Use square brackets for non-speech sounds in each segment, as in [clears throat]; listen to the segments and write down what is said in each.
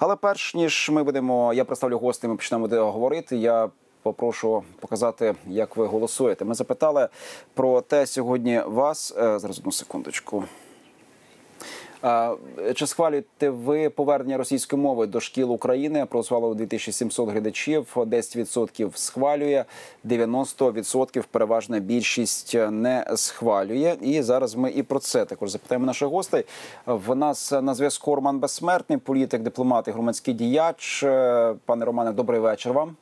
Але перш ніж ми будемо, я представлю гостей, ми почнемо говорити. Я попрошу показати, як ви голосуєте. Ми запитали про те сьогодні вас. Е, зараз одну секундочку. Чи схвалюєте ви повернення російської мови до шкіл України? Проголосувало 2700 глядачів. 10% схвалює, 90% переважна більшість не схвалює. І зараз ми і про це також запитаємо наших гостей. В нас на зв'язку Роман Безсмертний, політик, дипломат і громадський діяч. Е, пане Романе, добрий вечір вам.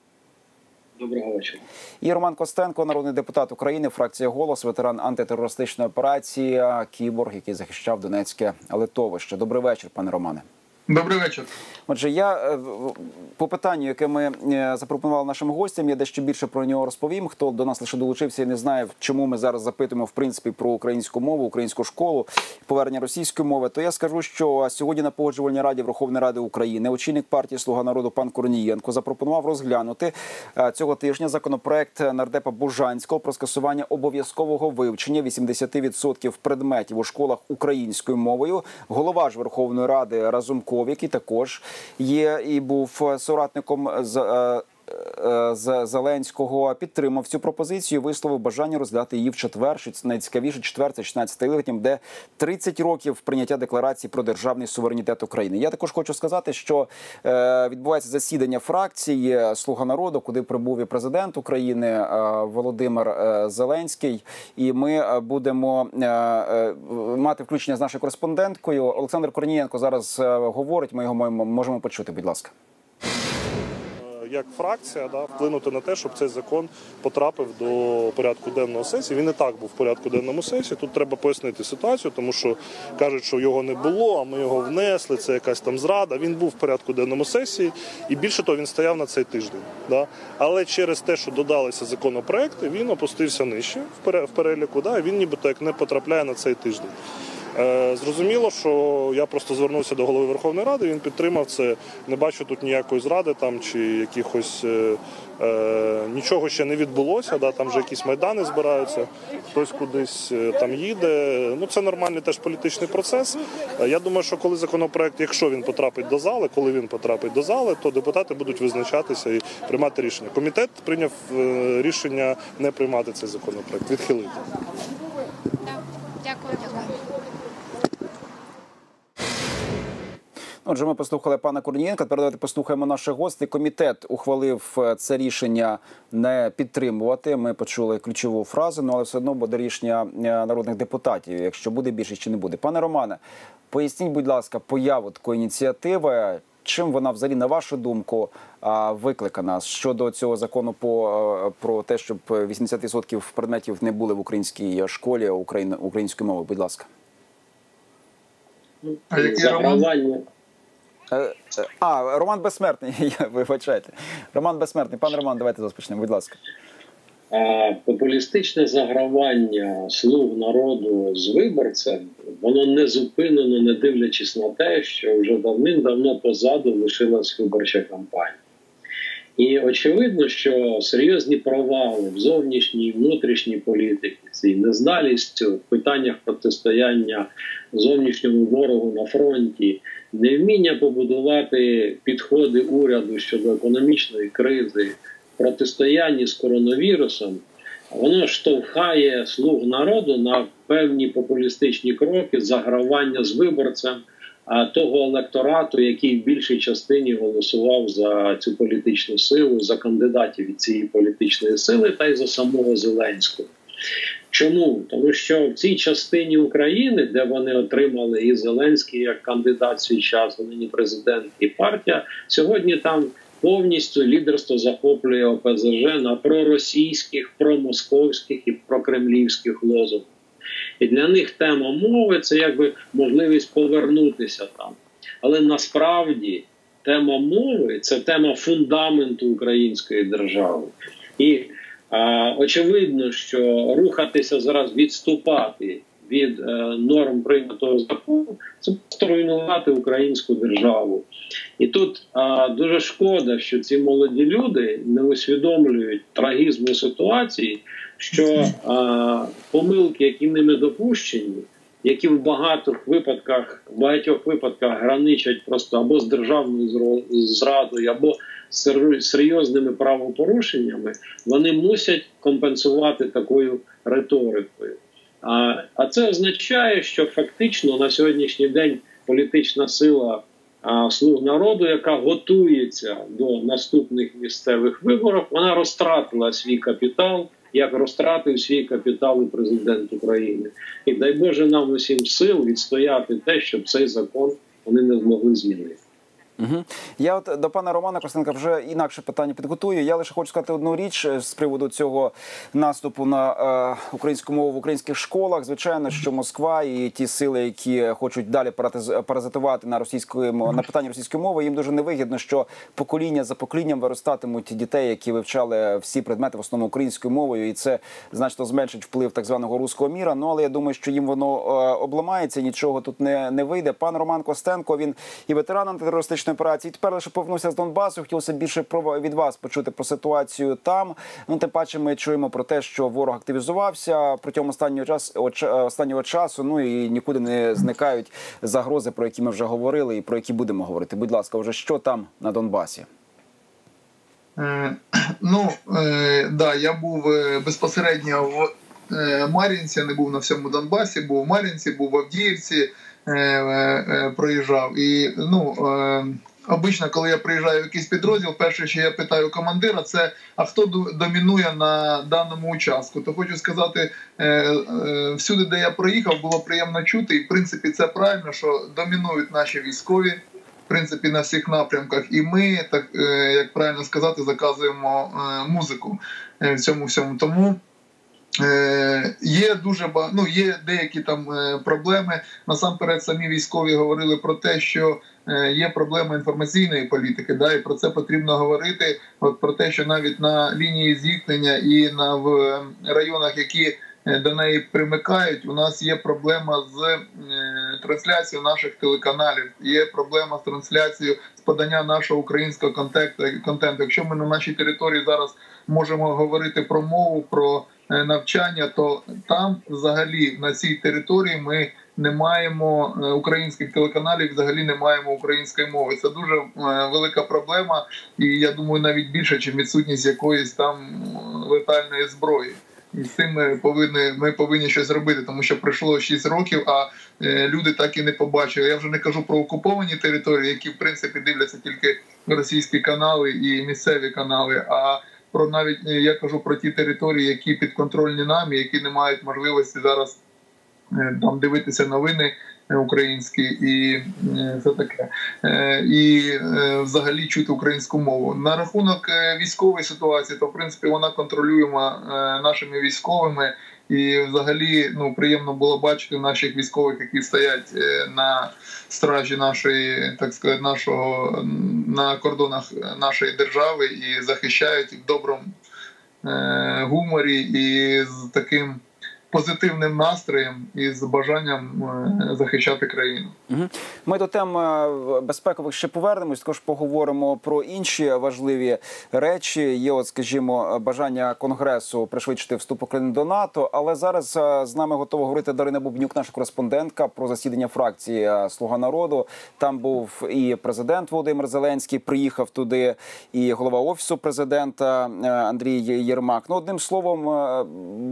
Доброго вечора. І Роман Костенко, народний депутат України, фракція голос, ветеран антитерористичної операції, кіборг, який захищав Донецьке литовище. Добрий вечір, пане Романе. Добрий вечір. Отже, я е, по питанню, яке ми е, запропонували нашим гостям, я дещо більше про нього розповім. Хто до нас лише долучився і не знає, чому ми зараз запитуємо в принципі про українську мову, українську школу, повернення російської мови, то я скажу, що сьогодні на погоджувальній раді Верховної Ради України очільник партії Слуга народу пан Корнієнко запропонував розглянути е, цього тижня законопроект нардепа Бужанського про скасування обов'язкового вивчення 80% предметів у школах українською мовою. Голова ж Верховної Ради Разумко Поляков, який також є і був соратником з. Е, Зеленського підтримав цю пропозицію, висловив бажання розглядати її в четвер. Найцікавіше четвер, це 16 липня, де 30 років прийняття декларації про державний суверенітет України. Я також хочу сказати, що е, відбувається засідання фракції Слуга народу, куди прибув і президент України е, Володимир Зеленський, і ми будемо мати включення з нашою кореспонденткою. Олександр Корнієнко зараз говорить. Ми його можемо почути. Будь ласка як фракція да, вплинути на те, щоб цей закон потрапив до порядку денного сесії. Він і так був в порядку денному сесії. Тут треба пояснити ситуацію, тому що кажуть, що його не було, а ми його внесли. Це якась там зрада. Він був в порядку денному сесії, і більше того, він стояв на цей тиждень. Да? Але через те, що додалися законопроекти, він опустився нижче в переліку. Да? Він нібито як не потрапляє на цей тиждень. Е, зрозуміло, що я просто звернувся до голови Верховної Ради. Він підтримав це. Не бачу тут ніякої зради там чи якихось е, е, нічого ще не відбулося. Да, Там вже якісь майдани збираються, хтось кудись е, там їде. Ну це нормальний теж політичний процес. Я думаю, що коли законопроект, якщо він потрапить до зали, коли він потрапить до зали, то депутати будуть визначатися і приймати рішення. Комітет прийняв рішення не приймати цей законопроект, відхилити. Дякую. Отже, ми послухали пана Корнієнка. Тепер давайте послухаємо наших гостей. Комітет ухвалив е, це рішення не підтримувати. Ми почули ключову фразу, ну але все одно буде рішення е, народних депутатів. Якщо буде більше, чи не буде. Пане Романе, поясніть, будь ласка, появу такої ініціативи. Чим вона взагалі, на вашу думку, викликана щодо цього закону по е, про те, щоб 80% предметів не були в українській школі української мови? Будь ласка. А які роман? Е, е, а, Роман Безсмертний. [laughs] Вибачайте. Роман Безсмертний. Пан Роман, давайте розпочнемо, будь ласка. Популістичне загравання слуг народу з виборцем, воно не зупинено, не дивлячись на те, що вже давним-давно позаду лишилась виборча кампанія. І очевидно, що серйозні провали в зовнішній і внутрішній політиці, цій нездалість в питаннях протистояння зовнішньому ворогу на фронті, невміння побудувати підходи уряду щодо економічної кризи, протистояння з коронавірусом, воно штовхає слуг народу на певні популістичні кроки загравання з виборцем того електорату, який в більшій частині голосував за цю політичну силу, за кандидатів від цієї політичної сили, та й за самого Зеленського. Чому? Тому що в цій частині України, де вони отримали і Зеленський як кандидат свій час, нині президент і партія, сьогодні там повністю лідерство захоплює ОПЗЖ на проросійських, промосковських і прокремлівських лозунгах. І для них тема мови це якби можливість повернутися там. Але насправді тема мови це тема фундаменту української держави. І очевидно, що рухатися зараз відступати від е, норм прийнятого закону це руйнувати українську державу. І тут дуже шкода, що ці молоді люди не усвідомлюють трагізму ситуації що помилки, які ними допущені, які в багатьох випадках, в багатьох випадках граничать просто або з державною зрадою, або серйозними правопорушеннями, вони мусять компенсувати такою риторикою. А, а це означає, що фактично на сьогоднішній день політична сила а, слуг народу, яка готується до наступних місцевих виборів, вона розтратила свій капітал, як розтратив свій капітал і президент України. І дай Боже нам усім сил відстояти те, щоб цей закон вони не змогли змінити. Угу. Я от до пана Романа Костенка вже інакше питання підготую. Я лише хочу сказати одну річ е, з приводу цього наступу на е, українську мову в українських школах. Звичайно, що Москва і ті сили, які хочуть далі паразитувати на російської на питанні російської мови, їм дуже невигідно, що покоління за поколінням виростатимуть дітей, які вивчали всі предмети в основному українською мовою, і це значно зменшить вплив так званого руського міра. Ну але я думаю, що їм воно е, обламається, нічого тут не, не вийде. Пан Роман Костенко він і ветеран антитерористичної операції. Тепер лише повернувся з Донбасу. Хотілося більше про від вас почути про ситуацію там. Ну тим паче, ми чуємо про те, що ворог активізувався протягом останнього часу останнього часу. Ну і нікуди не зникають загрози, про які ми вже говорили, і про які будемо говорити. Будь ласка, вже що там на Донбасі? Е, [clears throat] Ну, е, да, я був е, безпосередньо в е, Мар'їнці, не був на всьому Донбасі, був в Мар'їнці, був в Авдіївці, е, е, проїжджав. І ну, е, обично, коли я приїжджаю в якийсь підрозділ, перше, що я питаю командира, це а хто домінує на даному участку. То хочу сказати, е, е, всюди, де я проїхав, було приємно чути, і в принципі це правильно, що домінують наші військові в принципі на всіх напрямках. І ми, так е, як правильно сказати, заказуємо е, музику е, в цьому всьому. Тому е, є дуже ну, є деякі там е, проблеми. Насамперед, самі військові говорили про те, що е, є проблема інформаційної політики. Да, і про це потрібно говорити. От про те, що навіть на лінії зіткнення і на в районах, які е, до неї примикають, у нас є проблема з е, трансляцією наших телеканалів. Є проблема з трансляцією з подання нашого українського контенту. Якщо ми на нашій території зараз можемо говорити про мову, про е, навчання, то там, взагалі, на цій території, ми не маємо е, українських телеканалів, взагалі не маємо української мови. Це дуже е, велика проблема, і я думаю, навіть більше, ніж відсутність якоїсь там е, летальної зброї. І з цим ми повинні, ми повинні щось робити, тому що пройшло 6 років, а е, люди так і не побачили. Я вже не кажу про окуповані території, які в принципі дивляться тільки російські канали і місцеві канали. А про навіть е, я кажу про ті території, які підконтрольні нам, і які не мають можливості зараз е, там дивитися новини е, українські, і це таке. І взагалі чути українську мову. На рахунок військової ситуації, то в принципі вона контролюєма е, нашими військовими. І взагалі ну приємно було бачити наших військових, які стоять е, на стражі нашої, так сказати, нашого на кордонах нашої держави і захищають в доброму е, гуморі і з таким позитивним настроєм і з бажанням е, захищати країну. Ми до тем е, безпекових ще повернемось. Також поговоримо про інші важливі речі. Є, от, скажімо, бажання конгресу пришвидшити вступ України до НАТО. Але зараз е, з нами готова говорити Дарина Бубнюк, наша кореспондентка, про засідання фракції Слуга народу. Там був і президент Володимир Зеленський, приїхав туди, і голова офісу президента Андрій Єрмак. Ну, одним словом,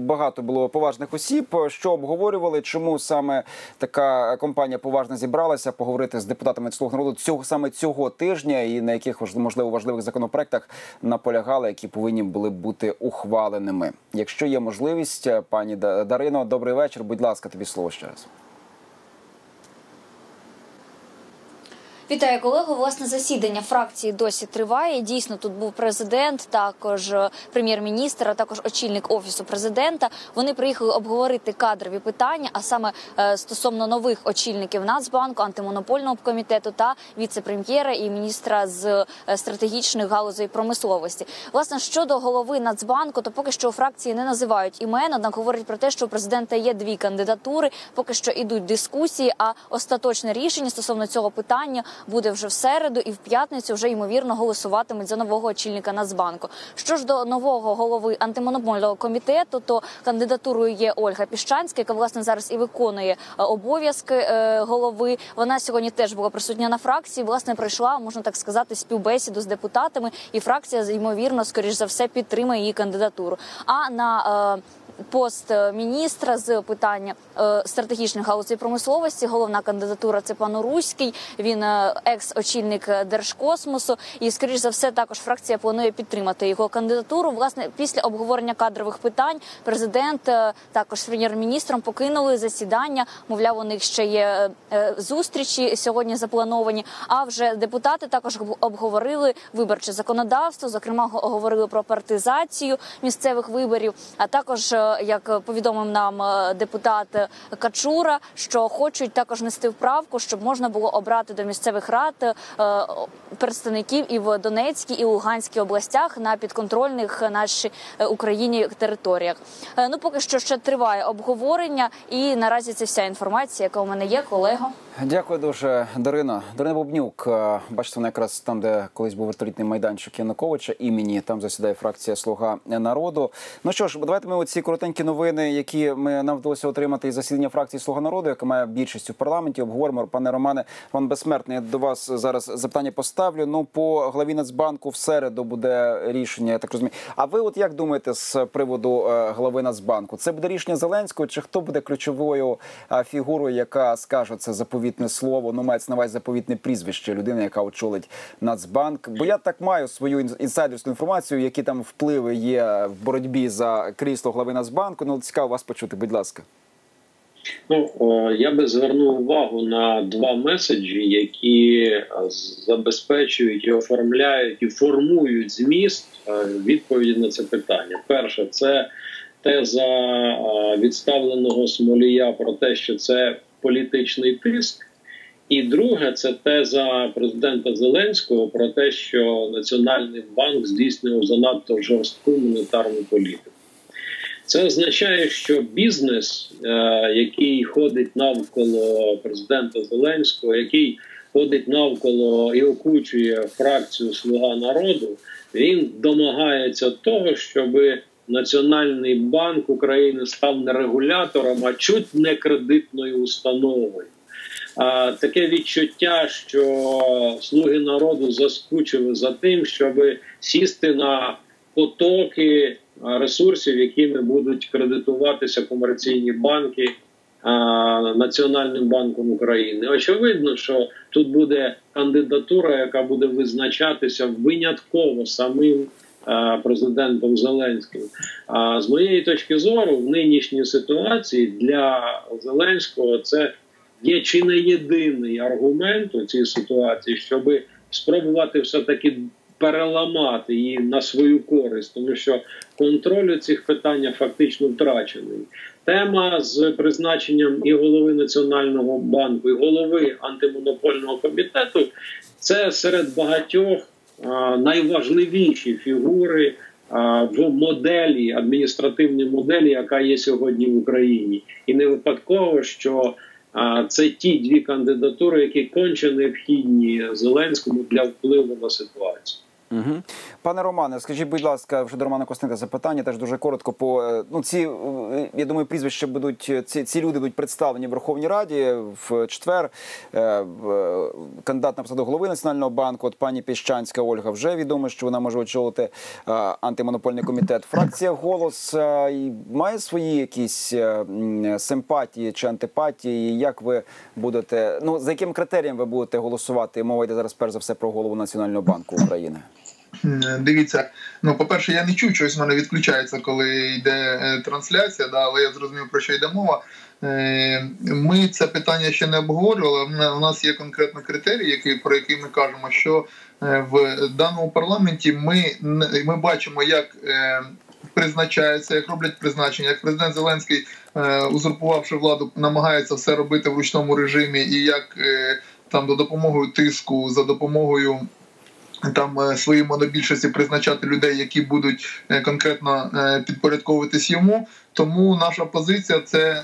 багато було поважних осіб, що обговорювали, чому саме така компанія поважна зібралася поговорити з депутатами слуг народу цього саме цього тижня, і на яких можливо важливих законопроектах наполягали, які повинні були бути ухваленими. Якщо є можливість, пані Да- Дарино, добрий вечір. Будь ласка, тобі слово ще раз. Вітаю колего. Власне засідання фракції досі триває. Дійсно, тут був президент, також е, прем'єр-міністр, а також очільник офісу президента. Вони приїхали обговорити кадрові питання, а саме е, стосовно нових очільників Нацбанку, антимонопольного комітету та віце-прем'єра і міністра з е, стратегічних галузей промисловості. Власне щодо голови Нацбанку, то поки що у фракції не називають імен, однак говорять про те, що у президента є дві кандидатури. Поки що ідуть дискусії. А остаточне рішення стосовно цього питання буде вже в середу, і в п'ятницю вже ймовірно голосуватимуть за нового очільника Нацбанку. Що ж до нового голови антимонопольного комітету, то кандидатурою є Ольга Піщанська, яка власне зараз і виконує е, обов'язки е, голови. Вона сьогодні теж була присутня на фракції. Власне, пройшла, можна так сказати, співбесіду з депутатами, і фракція ймовірно, скоріш за все, підтримає її кандидатуру. А на е, Пост е, міністра з питання е, стратегічних галузей промисловості. Головна кандидатура це пан Уруський. Він е, екс-очільник держкосмосу. І скоріш за все, також фракція планує підтримати його кандидатуру. Власне, після обговорення кадрових питань президент також прем'єр-міністром покинули засідання. Мовляв, у них ще є зустрічі сьогодні заплановані. А вже депутати також обговорили виборче законодавство. Зокрема, го- говорили про партизацію місцевих виборів. А також, як повідомив нам е, депутат Качура, що хочуть також нести вправку, щоб можна було обрати до місцевих рад е, представників і в Донецькій і Луганській областях на підконтрольних нашій е, Україні територіях. Ну поки що ще триває обговорення, і наразі це вся інформація, яка у мене є, колего. Дякую дуже, Дарина. Дарина Бобнюк. е, Бачите, вона якраз там, де колись був вертолітний майданчик Януковича, імені там засідає фракція Слуга народу. Ну що ж, давайте ми оці коротенькі новини, які ми нам вдалося отримати із засідання фракції Слуга народу, яка має більшість у парламенті. Обговоримо. Пане Романе, Роман Безсмертний. Я до вас зараз запитання поставлю. Ну по главі Нацбанку в середу буде рішення. Я так розумію. А ви, от як думаєте, з приводу е, глави Нацбанку? Це буде рішення Зеленського, чи хто буде ключовою е, фігурою, яка скаже це заповітне слово? Ну мається на увазі заповітне прізвище людини, яка очолить Нацбанк? Бо я так маю свою ін- інсайдерську інформацію, які там впливи є в боротьбі за крісло глави Нацбанку. Ну цікаво вас почути, будь ласка. Ну, я би звернув увагу на два меседжі, які забезпечують і оформляють і формують зміст відповіді на це питання. Перше, це теза відставленого Смолія про те, що це політичний тиск. І друге, це теза президента Зеленського про те, що Національний банк здійснював занадто жорстку монетарну політику. Це означає, що бізнес, е, який ходить навколо президента Зеленського, який ходить навколо і окучує фракцію Слуга народу, він домагається того, щоб Національний банк України став не регулятором, а чуть не кредитною установою. А, таке відчуття, що слуги народу заскучили за тим, щоб сісти на потоки ресурсів, якими будуть кредитуватися комерційні банки а, Національним банком України. Очевидно, що тут буде кандидатура, яка буде визначатися винятково самим президентом Зеленським. А з моєї точки зору, в нинішній ситуації для Зеленського це є чи не єдиний аргумент у цій ситуації, щоб спробувати все таки переламати її на свою користь, тому що контроль у цих питаннях фактично втрачений. Тема з призначенням і голови національного банку, і голови антимонопольного комітету це серед багатьох найважливіші фігури в моделі адміністративній моделі, яка є сьогодні в Україні, і не випадково, що це ті дві кандидатури, які конче необхідні Зеленському для впливу на ситуацію. Угу. Пане Романе, скажіть, будь ласка, вже до Романа Костенка запитання, теж дуже коротко. По е, ну ці е, я думаю, прізвища будуть ці, ці люди будуть представлені в Верховній Раді в четвер. Е, Кандидат на посаду голови національного банку. От пані Піщанська Ольга вже відомо, що вона може очолити антимонопольний комітет. Фракція голос має свої якісь симпатії чи антипатії. Як ви будете? Ну за яким критерієм ви будете голосувати? Мова йде зараз перш за все про голову Національного банку України. М, Дивіться, ну по-перше, я не чую, щось в мене відключається, коли йде е, трансляція, да, але я зрозумів про що йде мова. Е, Ми це питання ще не обговорювали. У нас є конкретно критерії, які про які ми кажемо, що е, в даному парламенті ми, ми бачимо, як е, призначається, як роблять призначення, як президент Зеленський, е, узурпувавши владу, намагається все робити в ручному режимі, і як е, там до допомогою тиску за допомогою там е, свої монобільшості призначати людей, які будуть е, конкретно е, підпорядковуватись йому. Тому наша позиція це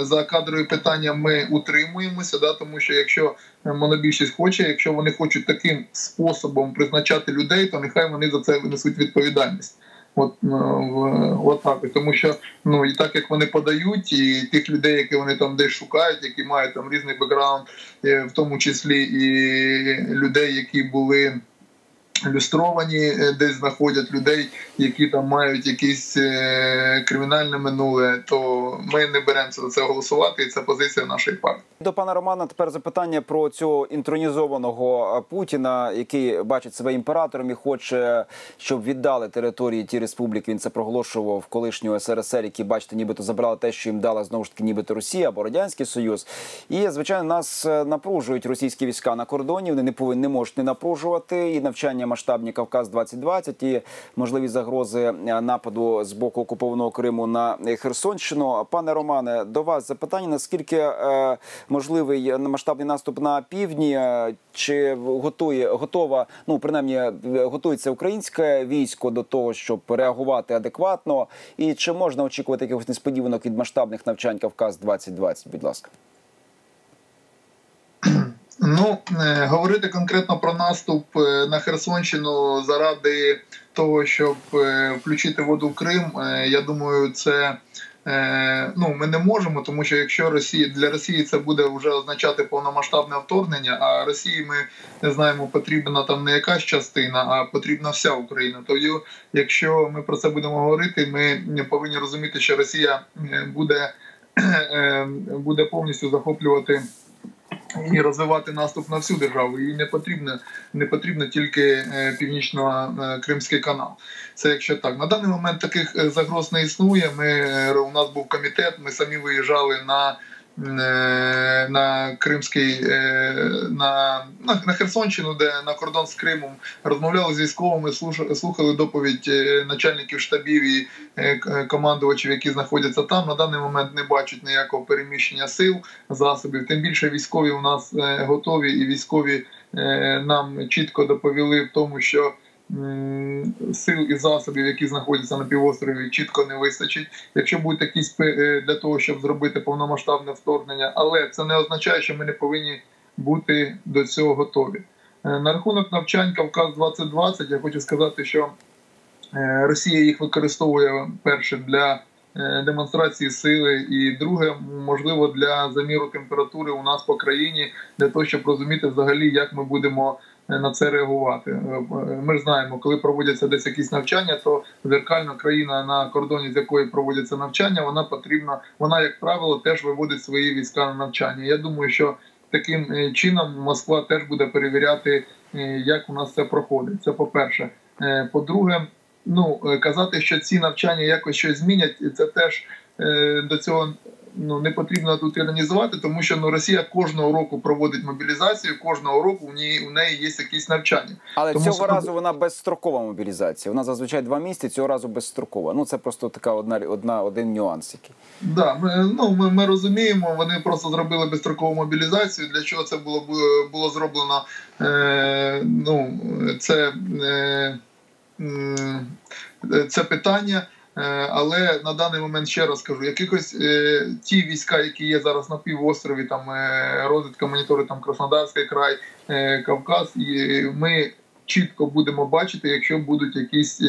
за кадрові питання. Ми утримуємося, да, тому що якщо монобільшість хоче, якщо вони хочуть таким способом призначати людей, то нехай вони за це винесуть відповідальність. От, е, в- от. Тому що ну і так як вони подають, і тих людей, які вони там десь шукають, які мають там різний бекграунд, в тому числі і людей, які були люстровані, е, десь знаходять людей, які там мають якісь е, кримінальне минуле, то ми не беремося за це голосувати, і це позиція нашої партії. До пана Романа тепер запитання про цього інтронізованого е, Путіна, який бачить себе імператором і хоче, щоб віддали території ті республіки. Він це проголошував колишнього СРСР, які бачите, нібито забрали те, що їм дала знову ж таки, нібито Росія або радянський Союз. І звичайно, нас е, напружують російські війська на кордоні. Вони не повинні не можуть не напружувати і навчання масштабні Кавказ 2020 і можливі загрози е, нападу з боку окупованого Криму на Херсонщину. Пане Романе, до вас запитання: наскільки можливий масштабний наступ на півдні? Е, Чи готує готова? Ну принаймні е, готується українське військо до того, щоб реагувати адекватно, і чи можна очікувати якихось несподіванок від масштабних навчань Кавказ 2020 Будь ласка. [clears throat] Ну, е, говорити конкретно про наступ е, на Херсонщину заради того, щоб е, включити воду в Крим, е, я думаю, це е, ну, ми не можемо, тому що якщо Росія для Росії це буде вже означати повномасштабне вторгнення, а Росії ми не знаємо, потрібна там не якась частина, а потрібна вся Україна. Тоді, якщо ми про це будемо говорити, ми повинні розуміти, що Росія е, буде, [clears throat] е, буде повністю захоплювати і розвивати наступ на всю державу. Їй не потрібно не потрібно тільки е, північно-кримський канал. Це якщо так. На даний момент таких е, загроз не існує. Ми е, у нас був комітет, ми самі виїжджали на. Е, На Кримський е, на, на, на Херсонщину, де на кордон з Кримом розмовляли з військовими, слухали доповідь е, начальників штабів і командувачів, які знаходяться там. На даний момент не бачать ніякого переміщення сил, засобів. Тим більше військові у нас готові, і військові нам чітко доповіли в тому, що сил і засобів, які знаходяться на півострові, чітко не вистачить. Якщо будуть якісь е, для того, щоб зробити повномасштабне вторгнення, але це не означає, що ми не повинні бути до цього готові. Е, На рахунок навчань Кавказ 2020 я хочу сказати, що е, Росія їх використовує перше для е, демонстрації сили, і друге, можливо, для заміру температури у нас по країні, для того, щоб розуміти взагалі, як ми будемо е, на це реагувати. Е, е, Ми ж знаємо, коли проводяться десь якісь навчання, то зеркальна країна, на кордоні з якої проводяться навчання, вона потрібна, вона, як правило, теж виводить свої війська на навчання. Я думаю, що таким е, чином Москва теж буде перевіряти, як у нас це проходить. Це по-перше. Е, По-друге, ну казати, що ці навчання якось щось змінять, це теж до цього ну не потрібно тут іронізувати, тому що ну Росія кожного року проводить мобілізацію, кожного року у неї у неї є якісь навчання. Але Тому цього що- разу вона безстрокова мобілізація. Вона зазвичай два місяці, цього разу безстрокова. Ну це просто така одна одна один нюанс. Який. Да, ми, ну, ми, ми розуміємо, вони просто зробили безстрокову мобілізацію. Для чого це було було зроблено? Е, ну, це, е, м, це питання. Е, Але на даний момент ще раз кажу, якихось е, ті війська, які є зараз на півострові, там е, розвідка монітори, там Краснодарський край, Кавказ, і ми чітко будемо бачити, якщо будуть якісь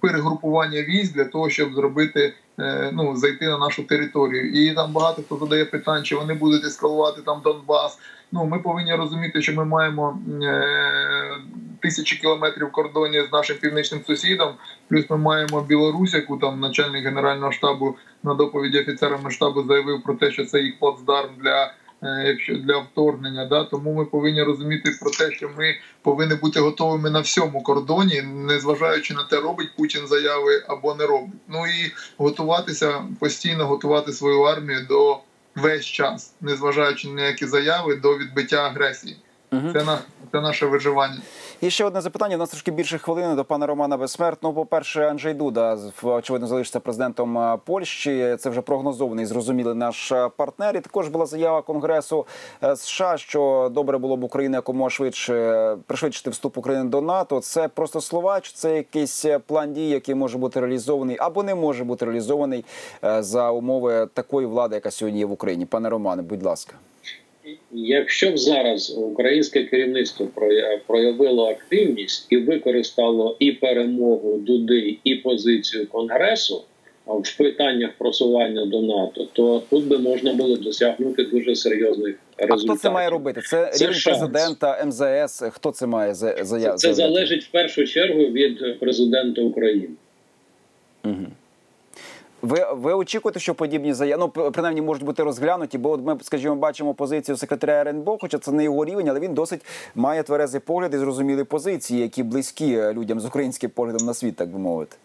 перегрупування військ для того, щоб зробити е, ну зайти на нашу територію. І там багато хто задає питань, чи вони будуть ескалувати там Донбас. Ну ми повинні розуміти, що ми маємо е, тисячі кілометрів кордонів з нашим північним сусідом. Плюс ми маємо Білорусь, яку там начальник генерального штабу на доповіді офіцерами штабу заявив про те, що це їх плацдарм для. Е, Якщо для вторгнення, да тому ми повинні розуміти про те, що ми повинні бути готовими на всьому кордоні, незважаючи на те, робить Путін заяви або не робить. Ну і готуватися постійно готувати свою армію до весь час, незважаючи на які заяви до відбиття агресії. Це на це наше виживання. І ще одне запитання. У нас трошки більше хвилини до пана Романа Безсмертного. По-перше, Анджей Дуда в- очевидно залишиться президентом Польщі. Це вже прогнозований, зрозумілий наш партнер. І також була заява Конгресу е, США, що добре було б Україна якомога швидше е, пришвидшити вступ України до НАТО. Це просто слова, чи це якийсь е, план дій, який може бути реалізований або не може бути реалізований е, за умови такої влади, яка сьогодні є в Україні. Пане Романе, будь ласка. Якщо б зараз українське керівництво проявило активність і використало і перемогу Дуди, і позицію Конгресу в питаннях просування до НАТО, то тут би можна було досягнути дуже серйозних А результатів. хто це має робити? Це, Це рівень шанс. президента, МЗС. Хто це має за Це, це залежить в першу чергу від президента України. Ви, ви очікуєте, що подібні заяви, ну, принаймні можуть бути розглянуті, бо от ми, скажімо, бачимо позицію секретаря РНБО, хоча це не його рівень, але він досить має тверезий погляд і зрозумілі позиції, які близькі е, людям з українським поглядом на світ, так би мовити.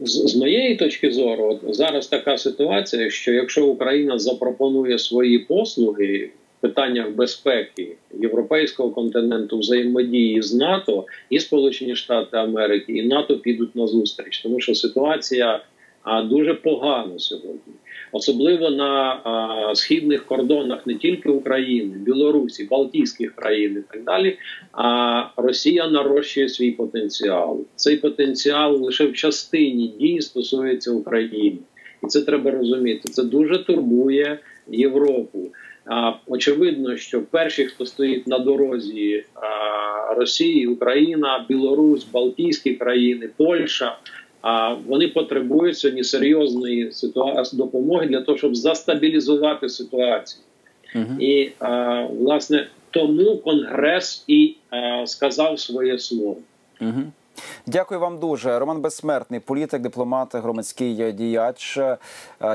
З, з моєї точки зору, зараз така ситуація, що якщо Україна запропонує свої послуги в питаннях безпеки європейського континенту, взаємодії з НАТО і Сполучені Штати Америки, і НАТО підуть на зустріч, тому що ситуація а, дуже погана сьогодні. Особливо на а, східних кордонах не тільки України, Білорусі, Балтійських країн і так далі. А Росія нарощує свій потенціал. Цей потенціал лише в частині дій стосується України, і це треба розуміти. Це дуже турбує Європу. А, очевидно, що перші, хто стоїть на дорозі а, Росії, Україна, Білорусь, Балтійські країни, Польща. А вони потребують сьогодні серйозної ситуації допомоги для того, щоб застабілізувати ситуацію. І а, власне тому Конгрес і а, сказав своє слово. Угу. Дякую вам дуже. Роман Безсмертний, політик, дипломат, громадський діяч. Е,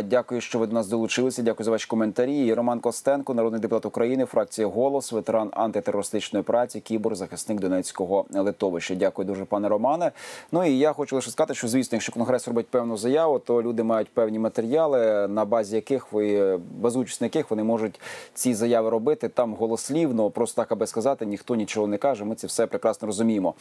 Дякую, що ви до нас долучилися. Дякую за ваші коментарі. І Роман Костенко, народний депутат України, фракція Голос, ветеран антитерористичної праці, кібор, захисник Донецького литовища. Дякую дуже, пане Романе. Ну і я хочу лише сказати, що звісно, якщо конгрес робить певну заяву, то люди мають певні матеріали, на базі яких ви без участі яких вони можуть ці заяви робити. Там голослівно, просто так аби сказати, ніхто нічого не каже. Ми це все прекрасно розуміємо.